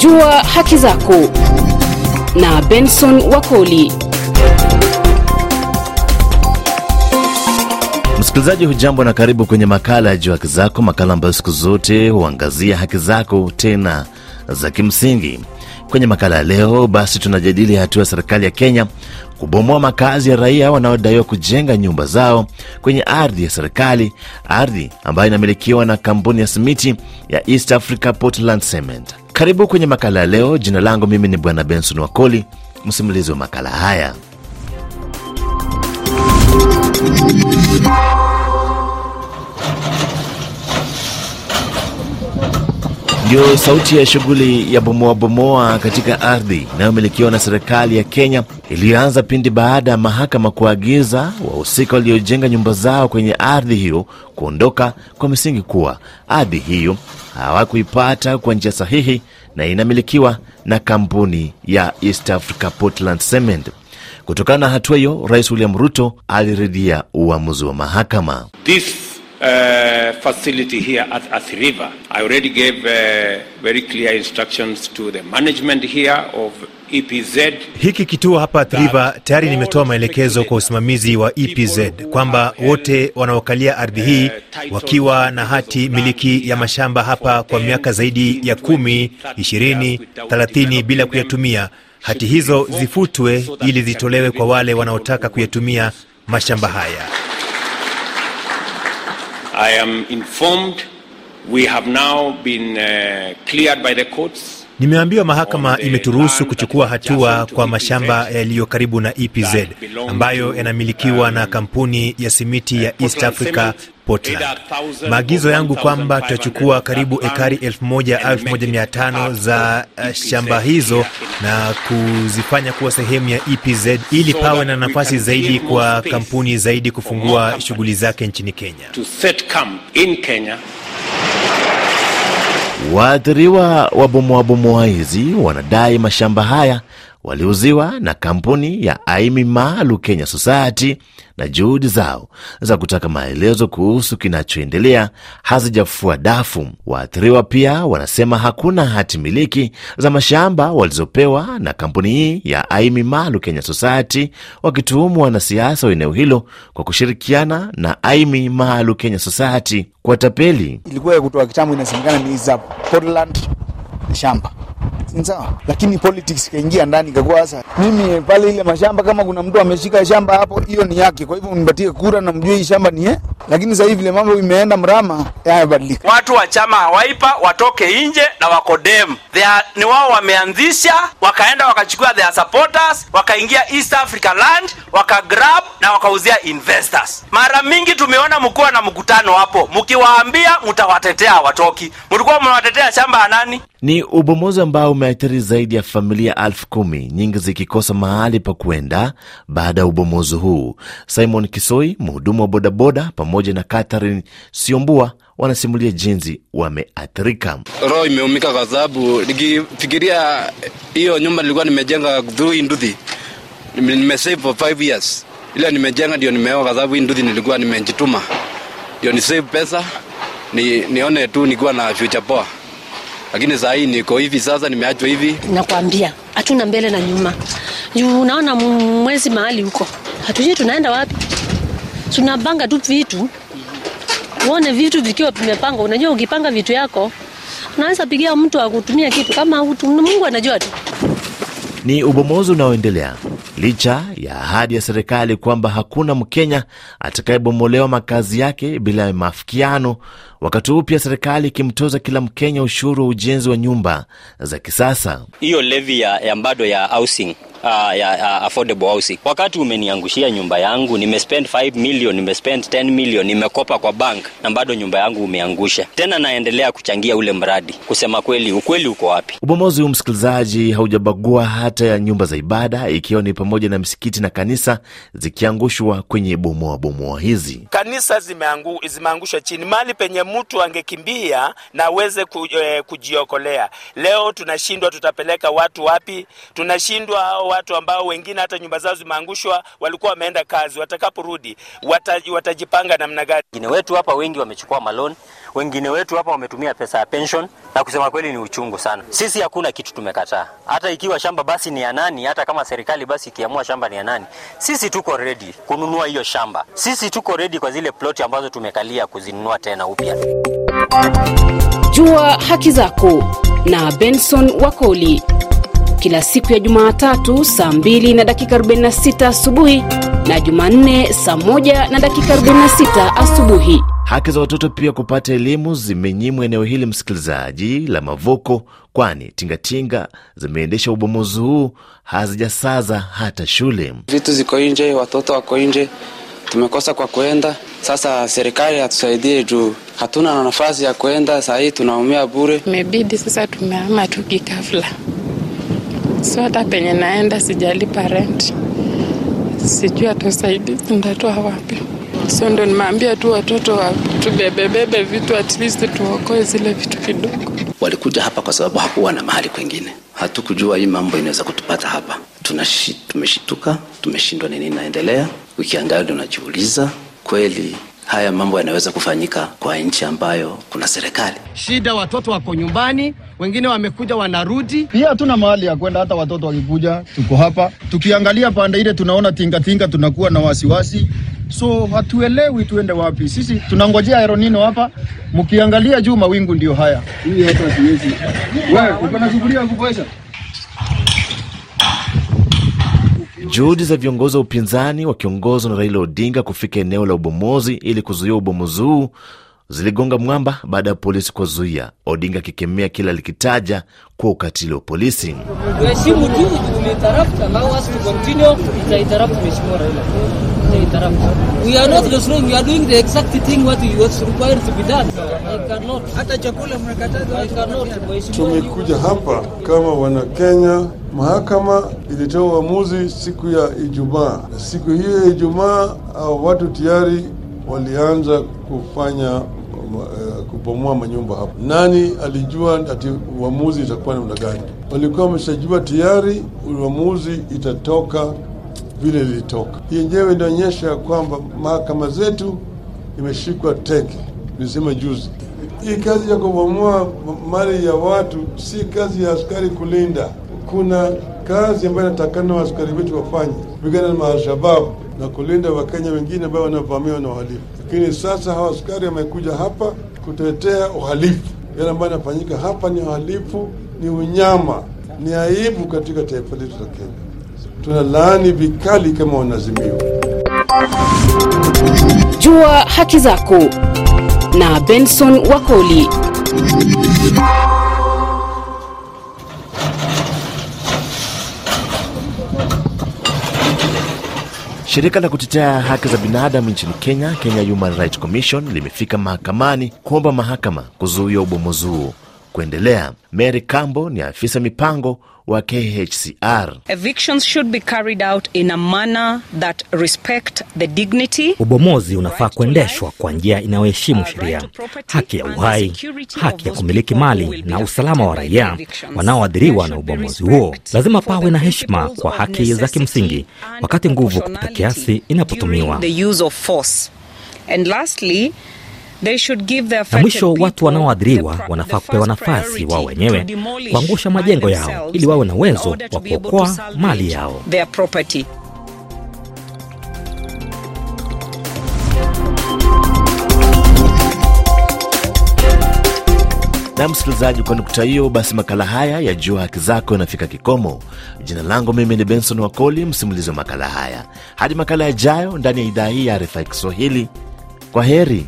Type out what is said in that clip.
Jua haki zako na Benson Wakoli. Msikilizaji hujambo na karibu kwenye makala ya Jua Haki Zako, makala ambayo siku zote huangazia haki zako tena za kimsingi. Kwenye makala ya leo basi, tunajadili hatua ya serikali ya Kenya kubomoa makazi ya raia wanaodaiwa kujenga nyumba zao kwenye ardhi ya serikali, ardhi ambayo inamilikiwa na kampuni ya simiti ya East Africa Portland Cement. Karibu kwenye makala ya leo. Jina langu mimi ni Bwana Benson Wakoli, msimulizi wa makala haya. Ndio sauti ya shughuli ya bomoa bomoa katika ardhi inayomilikiwa na serikali ya Kenya iliyoanza pindi baada ya mahakama kuagiza wahusika waliojenga nyumba zao kwenye ardhi hiyo kuondoka kwa misingi kuwa ardhi hiyo hawakuipata kwa njia sahihi na inamilikiwa na kampuni ya East Africa Portland Cement. Kutokana na hatua hiyo, Rais William Ruto aliridhia uamuzi wa mahakama. This uh, facility here at Athi River, I already gave uh, very clear instructions to the management here of EPZ. Hiki kituo hapa Athi River tayari nimetoa maelekezo kwa usimamizi wa EPZ kwamba wote wanaokalia ardhi hii wakiwa na hati miliki ya mashamba hapa kwa miaka zaidi ya kumi, ishirini, thelathini bila kuyatumia, hati hizo zifutwe ili zitolewe kwa wale wanaotaka kuyatumia mashamba haya. I am informed we have now been uh, cleared by the courts. Nimeambiwa mahakama imeturuhusu kuchukua hatua kwa mashamba yaliyo karibu na EPZ ambayo yanamilikiwa na kampuni ya simiti ya East Africa Portland. Maagizo yangu kwamba tutachukua karibu ekari 1500 za uh, shamba hizo na kuzifanya kuwa sehemu ya EPZ ili pawe na nafasi zaidi kwa kampuni zaidi kufungua shughuli zake nchini Kenya. To set camp in Kenya Waathiriwa wa bomoa bomoa hizi wanadai mashamba haya waliuziwa na kampuni ya Aimi Maalu Kenya Society na juhudi zao za kutaka maelezo kuhusu kinachoendelea hazijafua dafu. Waathiriwa pia wanasema hakuna hati miliki za mashamba walizopewa na kampuni hii ya Aimi Maalu Kenya Society, wakituhumu wanasiasa wa eneo hilo kwa kushirikiana na Aimi Maalu Kenya Society kwa tapeli. ilikuwa ya kutoa kitambo, inasemekana ni za Portland shamba sawa, lakini politics ikaingia ndani, ikakuwa sasa mimi pale ile mashamba, kama kuna mtu ameshika shamba hapo, hiyo ni yake, kwa hivyo mnipatie kura na mjue hii shamba ni ye. Lakini sasa hivi vile mambo imeenda mrama, yamebadilika. watu wa chama hawaipa watoke nje na wako dem. They are- ni wao wameanzisha wakaenda wakachukua their supporters wakaingia east africa land wakagrab na wakauzia investors. Mara mingi tumeona mkuwa na mkutano hapo. Mkiwaambia mtawatetea watoki mlikuwa mnawatetea shamba ya nani? Ni ubomozi ambao umeathiri zaidi ya familia elfu kumi, nyingi zikikosa mahali pa kwenda baada ya ubomozi huu. Simon Kisoi, mhudumu wa bodaboda, pamoja na Catherine Siombua wanasimulia jinsi wameathirika. roho imeumika kwa sababu nikifikiria hiyo nyumba nilikuwa nimejenga through hii nduthi Nime- nimesave for five years ile nimejenga ndio nimeoa kwa sababu hii nduthi nilikuwa nimejituma ndio nisave pesa ni, nione tu nikuwa na future poa lakini saa hii niko hivi sasa nimeachwa hivi. Nakwambia hatuna mbele na nyuma. Juu unaona mwezi mahali huko. Hatujui tunaenda wapi. Tunapanga tu vitu. Uone vitu vikiwa vimepangwa. Unajua ukipanga vitu yako unaweza pigia mtu akutumia kitu. Kama utu. mungu anajua tu. Ni ubomozi unaoendelea licha ya ahadi ya serikali kwamba hakuna Mkenya atakayebomolewa makazi yake bila maafikiano, wakati huu pia serikali ikimtoza kila Mkenya ushuru wa ujenzi wa nyumba za kisasa. hiyo levi ya, ya mbado ya housing uh, ya uh, affordable housing. Wakati umeniangushia nyumba yangu, nimespend 5 million, nimespend 10 million, nimekopa kwa bank na bado nyumba yangu umeangusha. Tena naendelea kuchangia ule mradi. Kusema kweli, ukweli uko wapi? Ubomozi huu msikilizaji, haujabagua hata ya nyumba za ibada, ikiwa ni pamoja na msikiti na kanisa zikiangushwa kwenye bomoa bomoa hizi. kanisa zimeangu, zimeangushwa chini mali penye mtu angekimbia na aweze ku, eh, kujiokolea leo tunashindwa tutapeleka watu wapi tunashindwa watu ambao wengine hata nyumba zao zimeangushwa, walikuwa wameenda kazi, watakaporudi watajipanga namna gani? Wengine wetu hapa wengi wamechukua maloni, wengine wetu hapa wametumia pesa ya pension, na kusema kweli ni uchungu sana. Sisi hakuna kitu tumekataa, hata ikiwa shamba basi ni ya nani, hata kama serikali basi ikiamua shamba ni ya nani, sisi tuko ready kununua hiyo shamba. Sisi tuko ready kwa zile ploti ambazo tumekalia kuzinunua tena upya. Jua haki zako na Benson Wakoli kila siku ya Jumatatu saa 2 na dakika 46 asubuhi na Jumanne saa 1 na dakika 46 asubuhi. Haki za watoto pia kupata elimu zimenyimwa eneo hili, msikilizaji, la Mavuko, kwani tingatinga zimeendesha ubomozi huu hazijasaza hata shule. Vitu ziko nje, watoto wako nje, tumekosa kwa kuenda. Sasa serikali hatusaidie juu hatuna na nafasi ya kuenda, saa hii tunaumia bure. Imebidi sasa tumehama tu kikafla, so hata penye naenda sijalipa rent, sijui atusaidizi ndatoa wapi. So ndo nimeambia tu watoto wa tubebebebe vitu at least tuokoe zile vitu kidogo. Walikuja hapa kwa sababu hakuwa na mahali kwengine. Hatukujua hii mambo inaweza kutupata hapa. Tunashi, tumeshituka, tumeshindwa nini inaendelea. Ukiangalia unajiuliza kweli haya mambo yanaweza kufanyika kwa nchi ambayo kuna serikali. Shida watoto wako nyumbani, wengine wamekuja wanarudi. Pia hatuna mahali ya kwenda, hata watoto wakikuja, tuko hapa. Tukiangalia pande ile tunaona tingatinga, tunakuwa na wasiwasi, so hatuelewi tuende wapi. Sisi tunangojea aeronino hapa, mkiangalia juu mawingu ndio haya. Hii hata siwezi. Wewe uko na sufuria kupoesha? Juhudi za viongozi wa upinzani wakiongozwa na Raila Odinga kufika eneo la ubomozi ili kuzuia ubomozi huu ziligonga mwamba baada ya polisi kuwazuia, Odinga akikemea kila likitaja kuwa ukatili wa polisi. Tuheshimu tu tulitarafu, allow us to continue, tutaitarafu mheshimiwa Raila. Tutaitarafu. We are not destroying, we are doing the exact thing what was required to be done. I cannot. Hata chakula mnakataza. I cannot, mheshimiwa. Tumekuja hapa kama wana Kenya. Mahakama ilitoa uamuzi siku ya Ijumaa. Siku hiyo ya Ijumaa, au watu tayari walianza kufanya uh, kubomoa manyumba hapo. Nani alijua ati uamuzi itakuwa namna gani? Walikuwa wameshajua tayari uamuzi itatoka vile ilitoka. Hii yenyewe inaonyesha kwamba mahakama zetu imeshikwa teke. Nilisema juzi, hii kazi ya kubomoa mali ya watu si kazi ya askari kulinda. Kuna kazi ambayo inatakana askari wetu wafanye, kupigana na Alshababu na kulinda Wakenya wengine ambao wanavamiwa na uhalifu. Lakini sasa hawa askari wamekuja hapa kutetea uhalifu. Yale ambayo yanafanyika hapa ni uhalifu, ni unyama, ni aibu katika taifa letu la Kenya. Tuna laani vikali kama wanazimio. Jua haki zako na Benson Wakoli. Shirika la kutetea haki za binadamu nchini Kenya, Kenya Human Rights Commission, limefika mahakamani kuomba mahakama kuzuia ubomozi huo kuendelea. Mary Kambo ni afisa mipango wa KHCR. Evictions should be carried out in a manner that respect the dignity. Ubomozi unafaa kuendeshwa kwa njia inayoheshimu sheria, haki ya uhai, haki ya kumiliki mali na usalama wa raia wanaoathiriwa na ubomozi huo. Lazima pawe na heshima kwa haki za kimsingi wakati nguvu kupita kiasi inapotumiwa. Na mwisho, watu wanaoadhiriwa wanafaa kupewa nafasi wao wenyewe kuangusha majengo yao ili wawe na uwezo wa kuokoa mali yao. Na msikilizaji, kwa nukta hiyo basi, makala haya ya Jua Haki Zako yanafika kikomo. Jina langu mimi ni Benson Wakoli, msimulizi wa makala haya. Hadi makala yajayo ndani ya idhaa hii ya RFI Kiswahili, kwa heri.